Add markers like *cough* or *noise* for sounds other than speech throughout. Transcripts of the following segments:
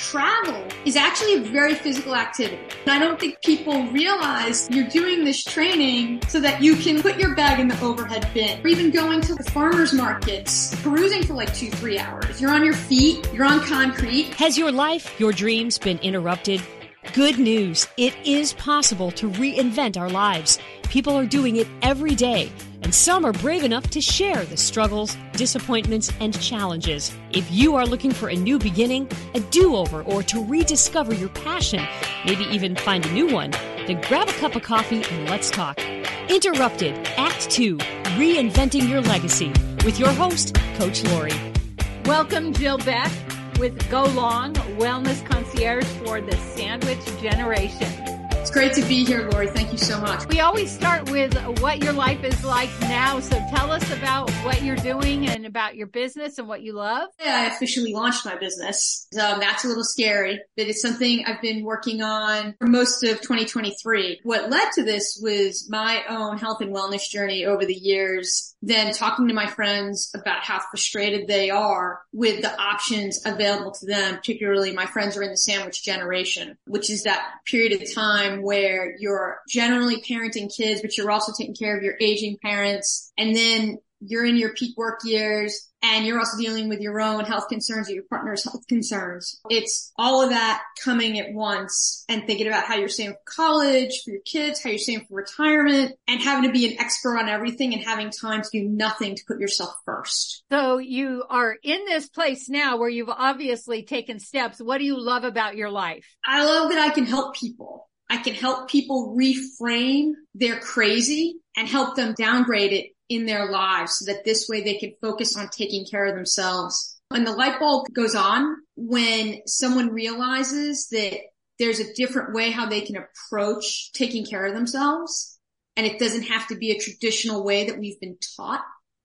travel is actually a very physical activity. And I don't think people realize you're doing this training so that you can put your bag in the overhead bin or even going to the farmer's markets, perusing for like two, three hours. You're on your feet, you're on concrete. Has your life, your dreams been interrupted? Good news. It is possible to reinvent our lives. People are doing it every day, and some are brave enough to share the struggles, disappointments, and challenges. If you are looking for a new beginning, a do over, or to rediscover your passion, maybe even find a new one, then grab a cup of coffee and let's talk. Interrupted, Act 2 Reinventing Your Legacy with your host, Coach Laurie. Welcome, Jill Beck with Go Long Wellness Concierge for the Sandwich Generation. It's great to be here, Laurie. Thank you so much. We always start with what your life is like now. So tell us about what you're doing and about your business and what you love. Yeah, I officially launched my business. Um, that's a little scary, but it's something I've been working on for most of 2023. What led to this was my own health and wellness journey over the years, then talking to my friends about how frustrated they are with the options available to them, particularly my friends are in the sandwich generation, which is that period of time where you're generally parenting kids, but you're also taking care of your aging parents. And then you're in your peak work years and you're also dealing with your own health concerns or your partner's health concerns. It's all of that coming at once and thinking about how you're saving for college, for your kids, how you're saving for retirement and having to be an expert on everything and having time to do nothing to put yourself first. So you are in this place now where you've obviously taken steps. What do you love about your life? I love that I can help people. I can help people reframe their crazy and help them downgrade it in their lives so that this way they can focus on taking care of themselves. And the light bulb goes on when someone realizes that there's a different way how they can approach taking care of themselves. And it doesn't have to be a traditional way that we've been taught.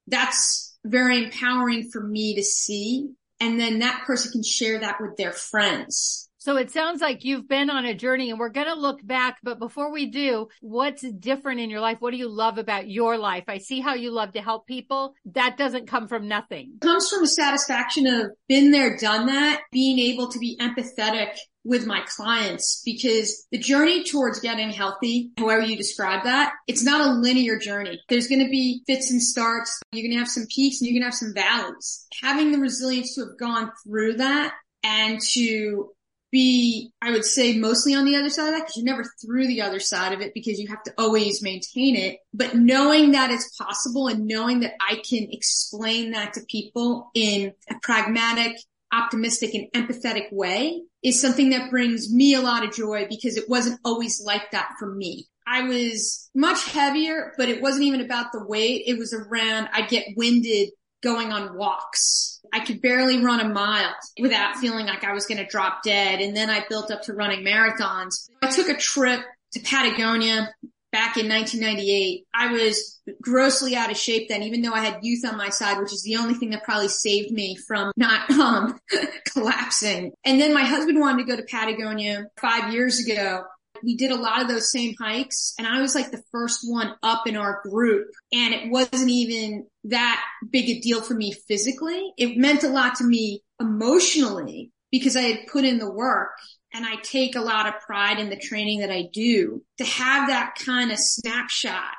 That's very empowering for me to see. And then that person can share that with their friends so it sounds like you've been on a journey and we're going to look back. But before we do, what's different in your life? What do you love about your life? I see how you love to help people. That doesn't come from nothing. It comes from a satisfaction of been there, done that, being able to be empathetic with my clients because the journey towards getting healthy, however you describe that, it's not a linear journey. There's going to be fits and starts. You're going to have some peaks and you're going to have some valleys. Having the resilience to have gone through that and to be, I would say mostly on the other side of that because you're never through the other side of it because you have to always maintain it. But knowing that it's possible and knowing that I can explain that to people in a pragmatic, optimistic and empathetic way is something that brings me a lot of joy because it wasn't always like that for me. I was much heavier, but it wasn't even about the weight. It was around I'd get winded going on walks I could barely run a mile without feeling like I was going to drop dead. And then I built up to running marathons. I took a trip to Patagonia back in 1998. I was grossly out of shape then, even though I had youth on my side, which is the only thing that probably saved me from not *laughs* um, collapsing. And then my husband wanted to go to Patagonia five years ago we did a lot of those same hikes and I was like the first one up in our group and it wasn't even that big a deal for me physically. It meant a lot to me emotionally because I had put in the work and I take a lot of pride in the training that I do to have that kind of snapshot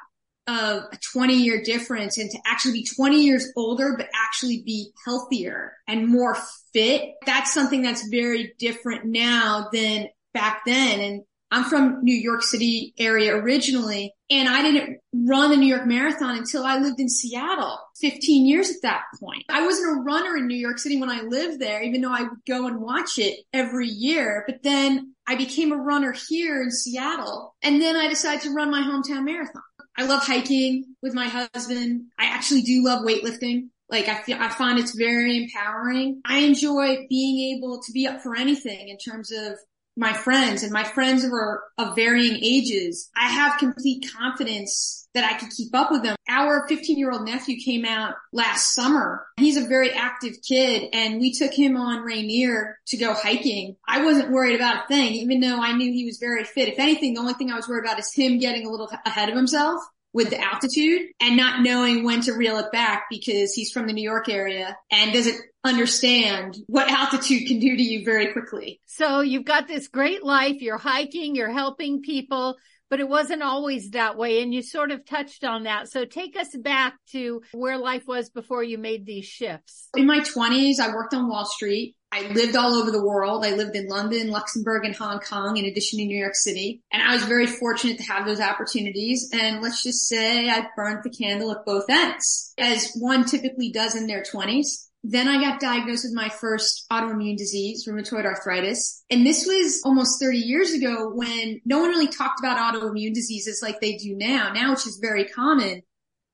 of a 20 year difference and to actually be 20 years older, but actually be healthier and more fit. That's something that's very different now than back then. And I'm from New York City area originally, and I didn't run the New York Marathon until I lived in Seattle, 15 years at that point. I wasn't a runner in New York City when I lived there, even though I would go and watch it every year. But then I became a runner here in Seattle, and then I decided to run my hometown marathon. I love hiking with my husband. I actually do love weightlifting. Like I feel, I find it's very empowering. I enjoy being able to be up for anything in terms of my friends and my friends are of varying ages. I have complete confidence that I could keep up with them. Our 15 year old nephew came out last summer. He's a very active kid and we took him on Rainier to go hiking. I wasn't worried about a thing, even though I knew he was very fit. If anything, the only thing I was worried about is him getting a little ahead of himself with the altitude and not knowing when to reel it back because he's from the New York area and doesn't understand what altitude can do to you very quickly. So you've got this great life. You're hiking, you're helping people, but it wasn't always that way. And you sort of touched on that. So take us back to where life was before you made these shifts. In my twenties, I worked on Wall Street. I lived all over the world. I lived in London, Luxembourg, and Hong Kong, in addition to New York City. And I was very fortunate to have those opportunities. And let's just say I burned the candle at both ends, as one typically does in their twenties. Then I got diagnosed with my first autoimmune disease, rheumatoid arthritis. And this was almost 30 years ago when no one really talked about autoimmune diseases like they do now. Now which is very common.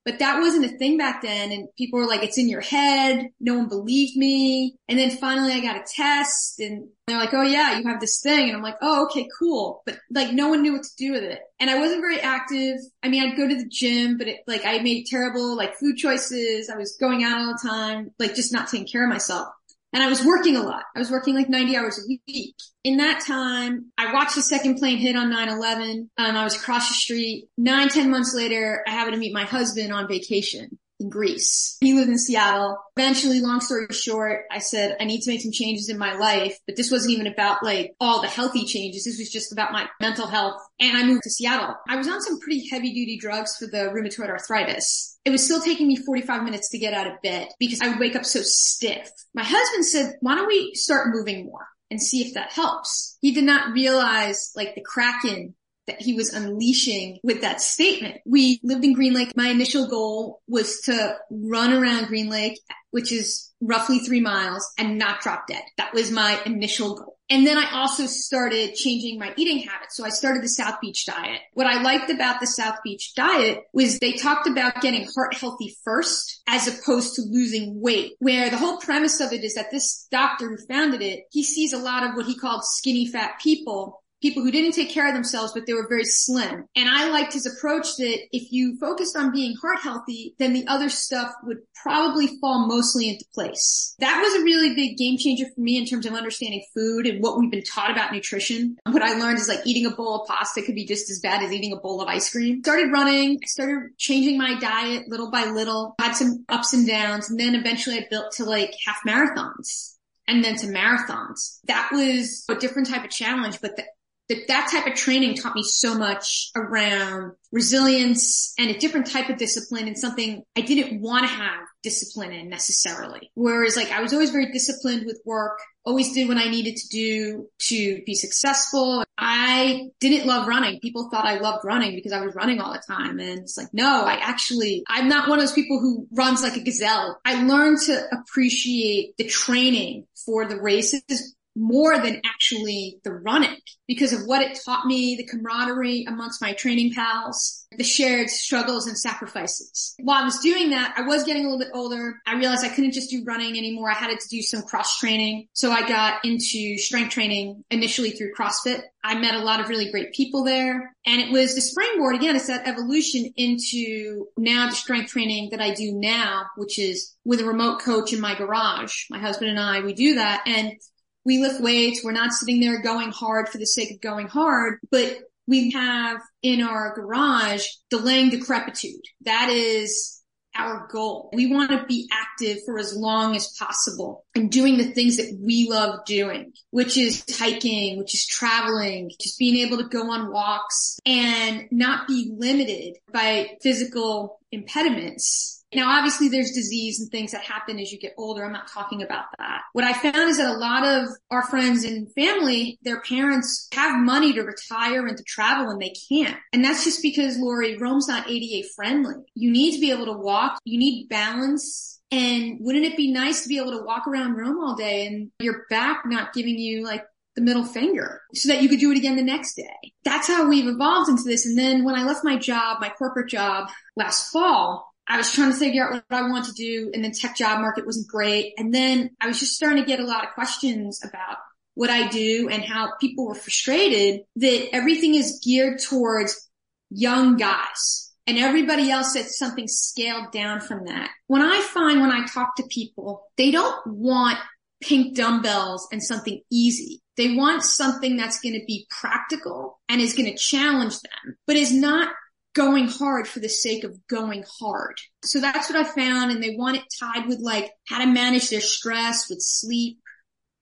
But that wasn't a thing back then. And people were like, it's in your head. No one believed me. And then finally I got a test and they're like, oh yeah, you have this thing. And I'm like, oh, okay, cool. But like no one knew what to do with it. And I wasn't very active. I mean, I'd go to the gym, but it, like I made terrible like food choices. I was going out all the time, like just not taking care of myself. And I was working a lot. I was working like 90 hours a week. In that time, I watched the second plane hit on 9-11 and um, I was across the street. Nine, ten months later, I happened to meet my husband on vacation in Greece. He lived in Seattle. Eventually, long story short, I said, I need to make some changes in my life, but this wasn't even about like all the healthy changes. This was just about my mental health. And I moved to Seattle. I was on some pretty heavy duty drugs for the rheumatoid arthritis. It was still taking me 45 minutes to get out of bed because I would wake up so stiff. My husband said, why don't we start moving more? and see if that helps. He did not realize like the kraken that he was unleashing with that statement. We lived in Green Lake. My initial goal was to run around Green Lake, which is roughly three miles and not drop dead. That was my initial goal. And then I also started changing my eating habits. So I started the South Beach diet. What I liked about the South Beach diet was they talked about getting heart healthy first as opposed to losing weight, where the whole premise of it is that this doctor who founded it, he sees a lot of what he called skinny fat people people who didn't take care of themselves, but they were very slim. And I liked his approach that if you focused on being heart healthy, then the other stuff would probably fall mostly into place. That was a really big game changer for me in terms of understanding food and what we've been taught about nutrition. What I learned is like eating a bowl of pasta could be just as bad as eating a bowl of ice cream. Started running, started changing my diet little by little, had some ups and downs, and then eventually I built to like half marathons and then to marathons. That was a different type of challenge, but the that that type of training taught me so much around resilience and a different type of discipline and something I didn't want to have discipline in necessarily. Whereas like I was always very disciplined with work, always did what I needed to do to be successful. I didn't love running. People thought I loved running because I was running all the time. And it's like, no, I actually, I'm not one of those people who runs like a gazelle. I learned to appreciate the training for the races more than actually the running because of what it taught me, the camaraderie amongst my training pals, the shared struggles and sacrifices. While I was doing that, I was getting a little bit older. I realized I couldn't just do running anymore. I had to do some cross training. So I got into strength training initially through CrossFit. I met a lot of really great people there and it was the springboard again. It's that evolution into now the strength training that I do now, which is with a remote coach in my garage. My husband and I, we do that and we lift weights. We're not sitting there going hard for the sake of going hard, but we have in our garage delaying decrepitude. That is our goal. We want to be active for as long as possible and doing the things that we love doing, which is hiking, which is traveling, just being able to go on walks and not be limited by physical impediments now, obviously there's disease and things that happen as you get older. I'm not talking about that. What I found is that a lot of our friends and family, their parents have money to retire and to travel and they can't. And that's just because, Laurie, Rome's not ADA friendly. You need to be able to walk. You need balance. And wouldn't it be nice to be able to walk around Rome all day and your back not giving you like the middle finger so that you could do it again the next day. That's how we've evolved into this. And then when I left my job, my corporate job last fall, I was trying to figure out what I want to do and the tech job market wasn't great. And then I was just starting to get a lot of questions about what I do and how people were frustrated that everything is geared towards young guys and everybody else said something scaled down from that. When I find when I talk to people, they don't want pink dumbbells and something easy. They want something that's going to be practical and is going to challenge them, but is not going hard for the sake of going hard. So that's what I found. And they want it tied with like how to manage their stress with sleep,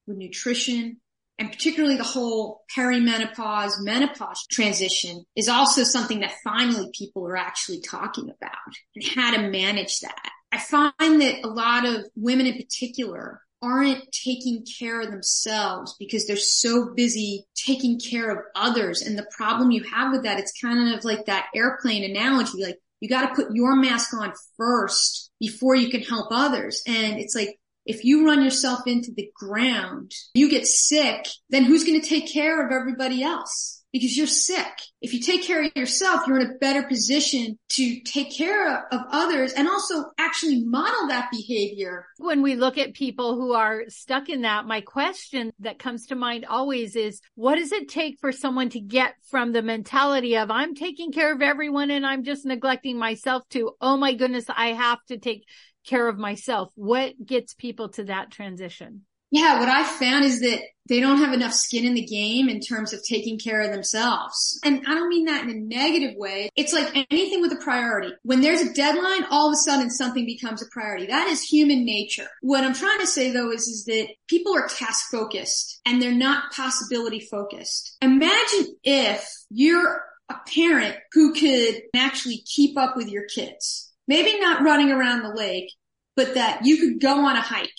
with nutrition, and particularly the whole perimenopause, menopause transition is also something that finally people are actually talking about and how to manage that. I find that a lot of women in particular aren't taking care of themselves because they're so busy taking care of others. And the problem you have with that, it's kind of like that airplane analogy. Like you got to put your mask on first before you can help others. And it's like, if you run yourself into the ground, you get sick, then who's going to take care of everybody else? Because you're sick. If you take care of yourself, you're in a better position to take care of others and also actually model that behavior. When we look at people who are stuck in that, my question that comes to mind always is, what does it take for someone to get from the mentality of I'm taking care of everyone and I'm just neglecting myself to, oh my goodness, I have to take care of myself. What gets people to that transition? Yeah, what I found is that they don't have enough skin in the game in terms of taking care of themselves. And I don't mean that in a negative way. It's like anything with a priority. When there's a deadline, all of a sudden something becomes a priority. That is human nature. What I'm trying to say though is, is that people are task focused and they're not possibility focused. Imagine if you're a parent who could actually keep up with your kids. Maybe not running around the lake, but that you could go on a hike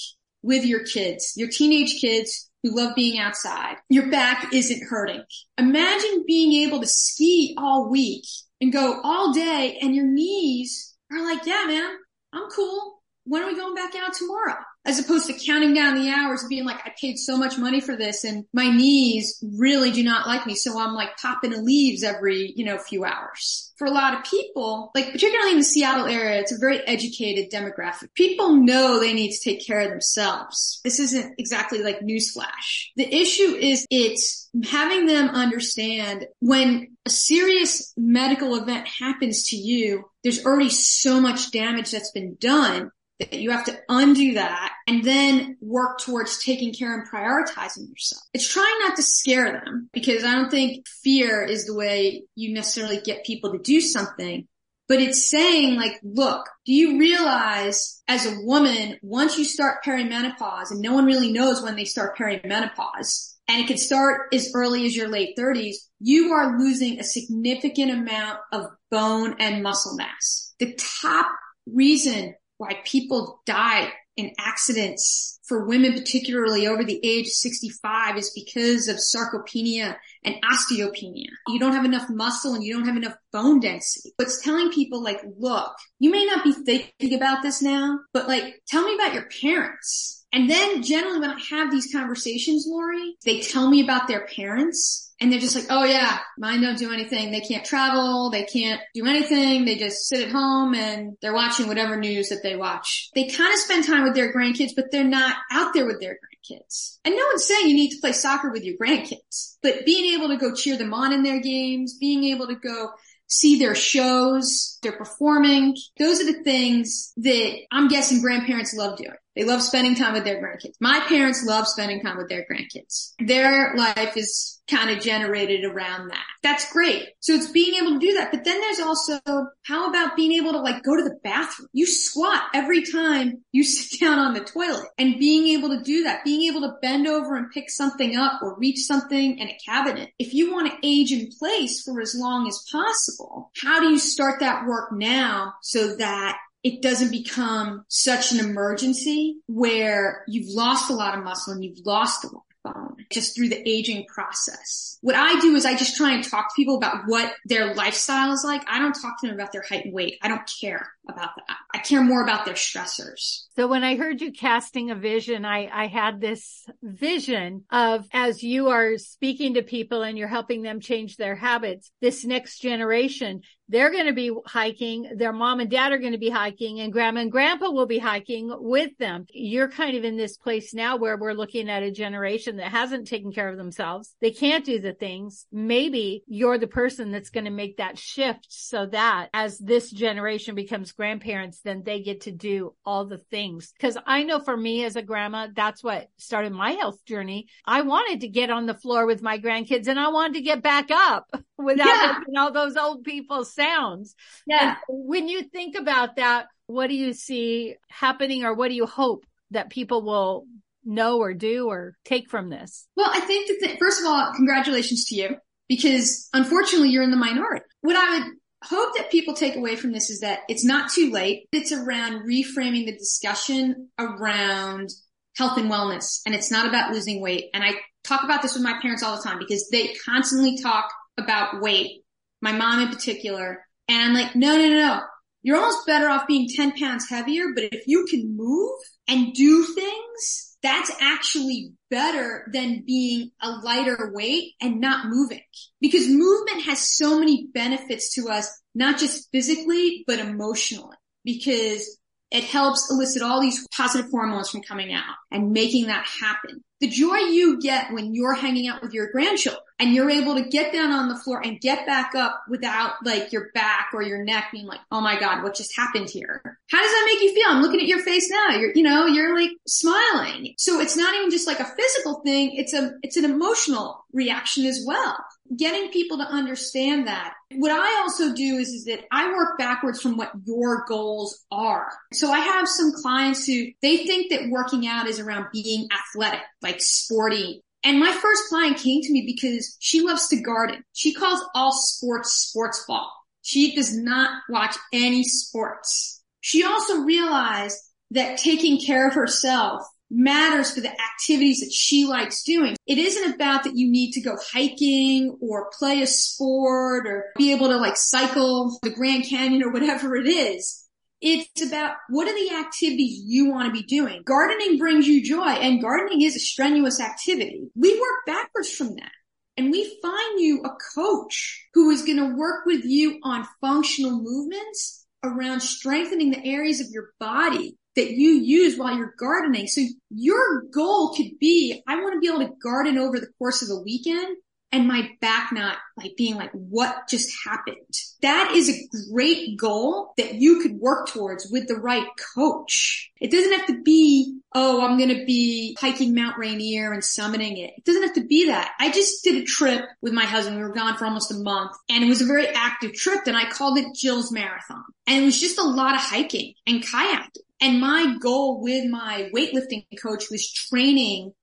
with your kids, your teenage kids who love being outside. Your back isn't hurting. Imagine being able to ski all week and go all day and your knees are like, yeah, man, I'm cool. When are we going back out tomorrow? As opposed to counting down the hours and being like, I paid so much money for this and my knees really do not like me. So I'm like popping the Aleves every, you know, few hours. For a lot of people, like particularly in the Seattle area, it's a very educated demographic. People know they need to take care of themselves. This isn't exactly like newsflash. The issue is it's having them understand when a serious medical event happens to you, there's already so much damage that's been done you have to undo that and then work towards taking care and prioritizing yourself. It's trying not to scare them because I don't think fear is the way you necessarily get people to do something. But it's saying like, look, do you realize as a woman, once you start perimenopause and no one really knows when they start perimenopause and it can start as early as your late thirties, you are losing a significant amount of bone and muscle mass. The top reason why people die in accidents for women, particularly over the age of 65 is because of sarcopenia and osteopenia. You don't have enough muscle and you don't have enough bone density. It's telling people like, look, you may not be thinking about this now, but like, tell me about your parents. And then generally when I have these conversations, Laurie, they tell me about their parents and they're just like, oh yeah, mine don't do anything. They can't travel. They can't do anything. They just sit at home and they're watching whatever news that they watch. They kind of spend time with their grandkids, but they're not out there with their grandkids. And no one's saying you need to play soccer with your grandkids, but being able to go cheer them on in their games, being able to go see their shows, they're performing. Those are the things that I'm guessing grandparents love doing. They love spending time with their grandkids. My parents love spending time with their grandkids. Their life is kind of generated around that. That's great. So it's being able to do that. But then there's also, how about being able to like go to the bathroom? You squat every time you *laughs* sit down on the toilet and being able to do that, being able to bend over and pick something up or reach something in a cabinet. If you want to age in place for as long as possible, how do you start that work now so that it doesn't become such an emergency where you've lost a lot of muscle and you've lost a lot of bone just through the aging process. What I do is I just try and talk to people about what their lifestyle is like. I don't talk to them about their height and weight. I don't care about that. I care more about their stressors. So when I heard you casting a vision, I, I had this vision of as you are speaking to people and you're helping them change their habits, this next generation, they're going to be hiking. Their mom and dad are going to be hiking and grandma and grandpa will be hiking with them. You're kind of in this place now where we're looking at a generation that hasn't taken care of themselves. They can't do the things. Maybe you're the person that's going to make that shift so that as this generation becomes grandparents, then they get to do all the things. Cause I know for me as a grandma, that's what started my health journey. I wanted to get on the floor with my grandkids and I wanted to get back up *laughs* without yeah. making all those old people sounds. Yeah. And when you think about that, what do you see happening or what do you hope that people will know or do or take from this? Well, I think that, the, first of all, congratulations to you because unfortunately you're in the minority. What I would hope that people take away from this is that it's not too late. It's around reframing the discussion around health and wellness. And it's not about losing weight. And I talk about this with my parents all the time because they constantly talk about weight. My mom in particular. And I'm like, no, no, no, no. You're almost better off being 10 pounds heavier, but if you can move and do things, that's actually better than being a lighter weight and not moving. Because movement has so many benefits to us, not just physically, but emotionally. Because it helps elicit all these positive hormones from coming out and making that happen. The joy you get when you're hanging out with your grandchildren and you're able to get down on the floor and get back up without like your back or your neck being like, oh my God, what just happened here? How does that make you feel? I'm looking at your face now. You're, you know, you're like smiling. So it's not even just like a physical thing. It's a, it's an emotional reaction as well. Getting people to understand that. What I also do is, is that I work backwards from what your goals are. So I have some clients who they think that working out is around being athletic, like sporty, and my first client came to me because she loves to garden. She calls all sports sports ball. She does not watch any sports. She also realized that taking care of herself matters for the activities that she likes doing. It isn't about that you need to go hiking or play a sport or be able to like cycle the Grand Canyon or whatever it is. It's about what are the activities you want to be doing. Gardening brings you joy and gardening is a strenuous activity. We work backwards from that and we find you a coach who is going to work with you on functional movements around strengthening the areas of your body that you use while you're gardening. So your goal could be, I want to be able to garden over the course of a weekend and my back not like being like, what just happened? That is a great goal that you could work towards with the right coach. It doesn't have to be, oh, I'm going to be hiking Mount Rainier and summiting it. It doesn't have to be that. I just did a trip with my husband. We were gone for almost a month and it was a very active trip and I called it Jill's Marathon. And it was just a lot of hiking and kayaking. And my goal with my weightlifting coach was training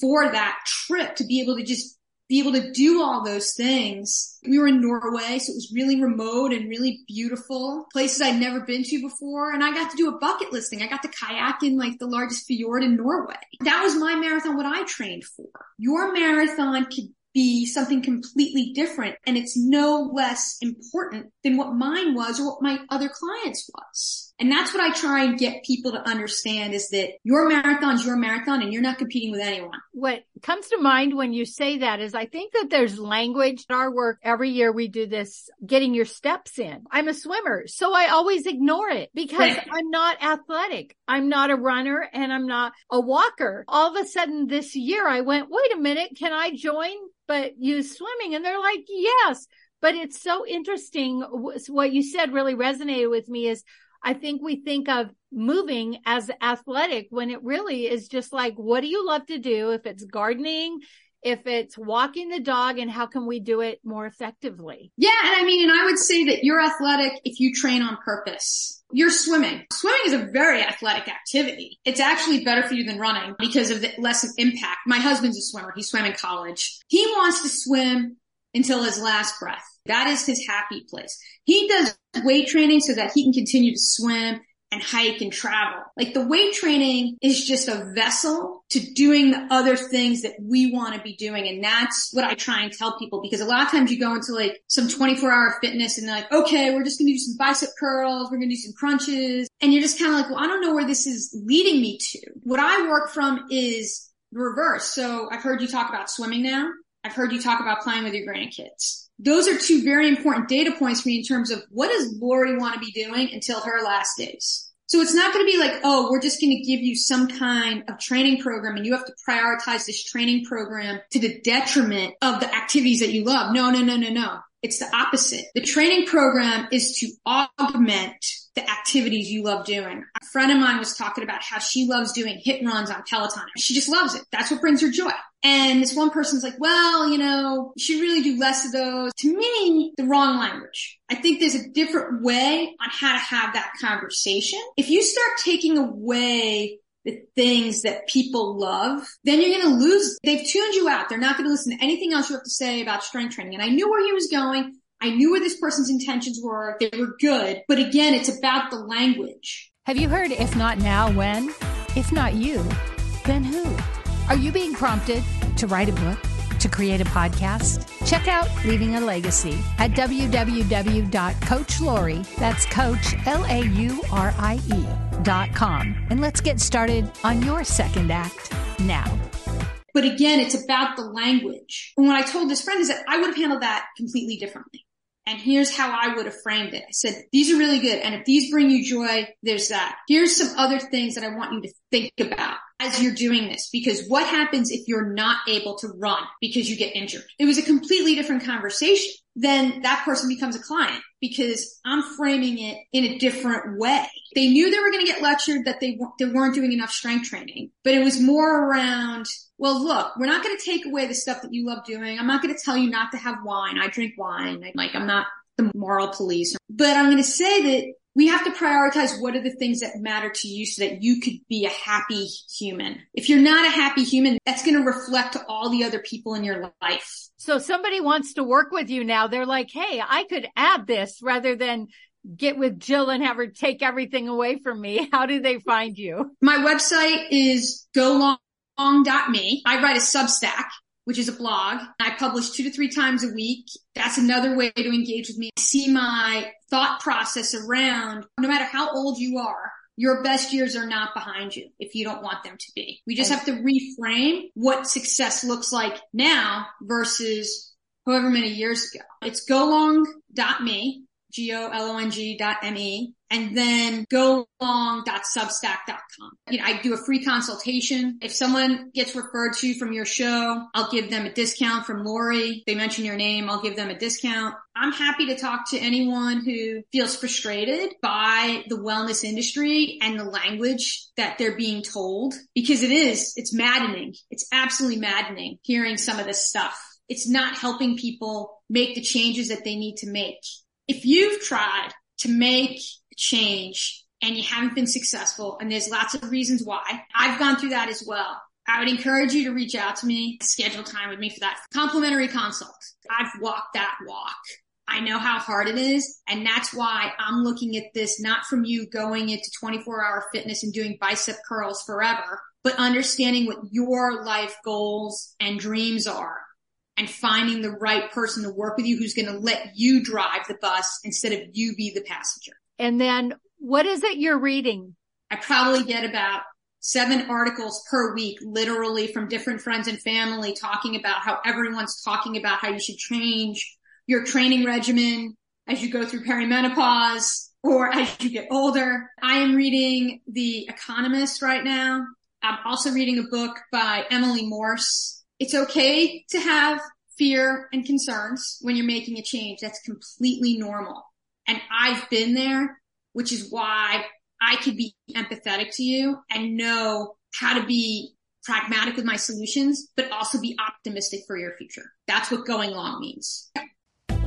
for that trip to be able to just be able to do all those things. We were in Norway, so it was really remote and really beautiful. Places I'd never been to before. And I got to do a bucket listing. I got to kayak in like the largest fjord in Norway. That was my marathon, what I trained for. Your marathon could be something completely different and it's no less important than what mine was or what my other clients was. And that's what I try and get people to understand is that your marathon's your marathon and you're not competing with anyone. What comes to mind when you say that is I think that there's language in our work. Every year we do this getting your steps in. I'm a swimmer, so I always ignore it because right. I'm not athletic. I'm not a runner and I'm not a walker. All of a sudden this year I went, wait a minute, can I join but use swimming? And they're like, yes. But it's so interesting. What you said really resonated with me is I think we think of moving as athletic when it really is just like, what do you love to do? If it's gardening, if it's walking the dog and how can we do it more effectively? Yeah. And I mean, and I would say that you're athletic if you train on purpose. You're swimming. Swimming is a very athletic activity. It's actually better for you than running because of the less of impact. My husband's a swimmer. He swam in college. He wants to swim until his last breath. That is his happy place. He does weight training so that he can continue to swim and hike and travel. Like the weight training is just a vessel to doing the other things that we want to be doing. And that's what I try and tell people because a lot of times you go into like some 24 hour fitness and they're like, okay, we're just going to do some bicep curls. We're going to do some crunches. And you're just kind of like, well, I don't know where this is leading me to. What I work from is reverse. So I've heard you talk about swimming now. I've heard you talk about playing with your grandkids those are two very important data points for me in terms of what does Laurie want to be doing until her last days. So it's not going to be like, oh, we're just going to give you some kind of training program and you have to prioritize this training program to the detriment of the activities that you love. No, no, no, no, no. It's the opposite. The training program is to augment the activities you love doing. A friend of mine was talking about how she loves doing HIIT runs on Peloton. She just loves it. That's what brings her joy. And this one person's like, well, you know, you should really do less of those. To me, the wrong language. I think there's a different way on how to have that conversation. If you start taking away the things that people love, then you're going to lose. They've tuned you out. They're not going to listen to anything else you have to say about strength training. And I knew where he was going. I knew where this person's intentions were. They were good. But again, it's about the language. Have you heard if not now, when? If not you, then who? Are you being prompted to write a book? To create a podcast? Check out Leaving a Legacy at www.coachlaurie, that's coach, L-A-U-R-I-E dot com. And let's get started on your second act now. But again, it's about the language. And what I told this friend is that I would have handled that completely differently. And here's how I would have framed it. I said, these are really good. And if these bring you joy, there's that. Here's some other things that I want you to think about as you're doing this, because what happens if you're not able to run because you get injured? It was a completely different conversation. Then that person becomes a client because I'm framing it in a different way. They knew they were going to get lectured that they, they weren't doing enough strength training, but it was more around well, look, we're not going to take away the stuff that you love doing. I'm not going to tell you not to have wine. I drink wine. Like I'm not the moral police, but I'm going to say that we have to prioritize what are the things that matter to you so that you could be a happy human. If you're not a happy human, that's going to reflect to all the other people in your life. So somebody wants to work with you now. They're like, Hey, I could add this rather than get with Jill and have her take everything away from me. *laughs* How do they find you? My website is go long me. I write a Substack, which is a blog. I publish two to three times a week. That's another way to engage with me. See my thought process around no matter how old you are, your best years are not behind you if you don't want them to be. We just have to reframe what success looks like now versus however many years ago. It's golong.me, G-O-L-O-N-G dot M-E and then go golong.substack.com. You know, I do a free consultation. If someone gets referred to from your show, I'll give them a discount from Laurie. They mention your name, I'll give them a discount. I'm happy to talk to anyone who feels frustrated by the wellness industry and the language that they're being told because it is, it's maddening. It's absolutely maddening hearing some of this stuff. It's not helping people make the changes that they need to make. If you've tried to make change and you haven't been successful and there's lots of reasons why. I've gone through that as well. I would encourage you to reach out to me, schedule time with me for that complimentary consult. I've walked that walk. I know how hard it is. And that's why I'm looking at this not from you going into 24 hour fitness and doing bicep curls forever, but understanding what your life goals and dreams are and finding the right person to work with you who's going to let you drive the bus instead of you be the passenger. And then what is it you're reading? I probably get about seven articles per week, literally from different friends and family talking about how everyone's talking about how you should change your training regimen as you go through perimenopause or as you get older. I am reading The Economist right now. I'm also reading a book by Emily Morse. It's okay to have fear and concerns when you're making a change. That's completely normal. And I've been there, which is why I could be empathetic to you and know how to be pragmatic with my solutions, but also be optimistic for your future. That's what going long means.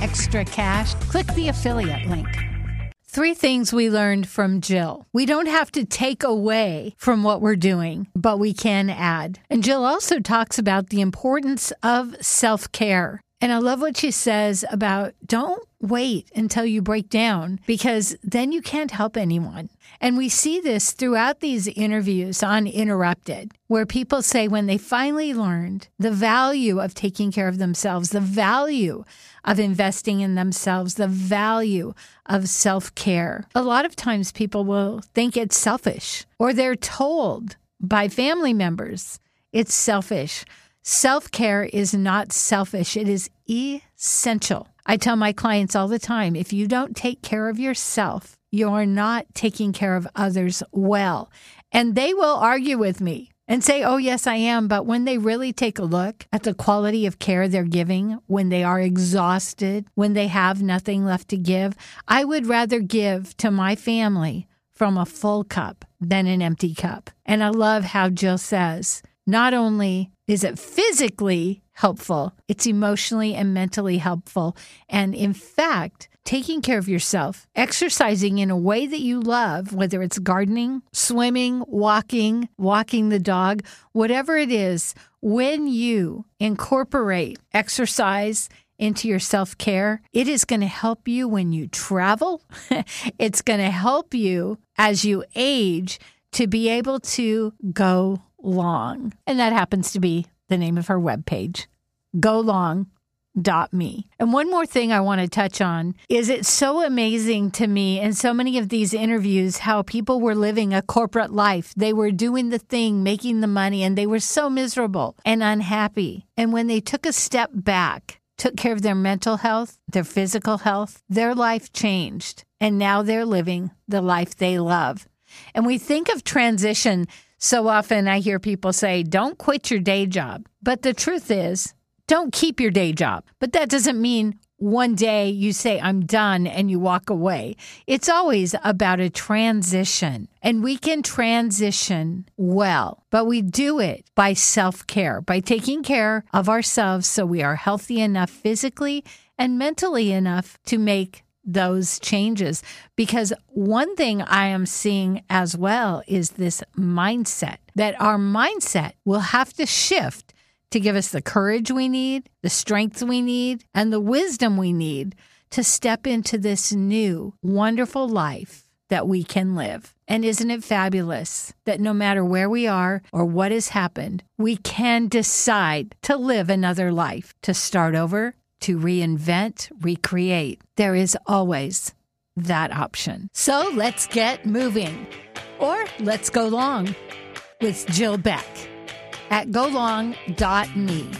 extra cash, click the affiliate link. Three things we learned from Jill. We don't have to take away from what we're doing, but we can add. And Jill also talks about the importance of self care And I love what she says about don't wait until you break down because then you can't help anyone. And we see this throughout these interviews on Interrupted, where people say when they finally learned the value of taking care of themselves, the value of investing in themselves, the value of self care. A lot of times people will think it's selfish or they're told by family members it's selfish. Self care is not selfish, it is essential. I tell my clients all the time if you don't take care of yourself, you're not taking care of others well. And they will argue with me and say, Oh, yes, I am. But when they really take a look at the quality of care they're giving, when they are exhausted, when they have nothing left to give, I would rather give to my family from a full cup than an empty cup. And I love how Jill says, not only is it physically helpful, it's emotionally and mentally helpful. And in fact, taking care of yourself, exercising in a way that you love, whether it's gardening, swimming, walking, walking the dog, whatever it is, when you incorporate exercise into your self care, it is going to help you when you travel. *laughs* it's going to help you as you age to be able to go long. And that happens to be the name of her webpage, golong.me. And one more thing I want to touch on is it's so amazing to me in so many of these interviews how people were living a corporate life. They were doing the thing, making the money, and they were so miserable and unhappy. And when they took a step back, took care of their mental health, their physical health, their life changed. And now they're living the life they love. And we think of transition so often I hear people say, don't quit your day job. But the truth is, don't keep your day job. But that doesn't mean one day you say, I'm done, and you walk away. It's always about a transition. And we can transition well, but we do it by self care, by taking care of ourselves so we are healthy enough physically and mentally enough to make those changes because one thing I am seeing as well is this mindset that our mindset will have to shift to give us the courage we need, the strength we need, and the wisdom we need to step into this new wonderful life that we can live. And isn't it fabulous that no matter where we are or what has happened, we can decide to live another life, to start over, to reinvent, recreate. There is always that option. So let's get moving. Or let's go long with Jill Beck at golong.me.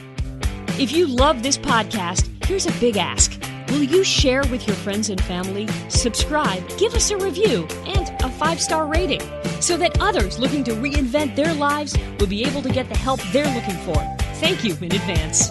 If you love this podcast, here's a big ask. Will you share with your friends and family, subscribe, give us a review, and a five star rating so that others looking to reinvent their lives will be able to get the help they're looking for? Thank you in advance.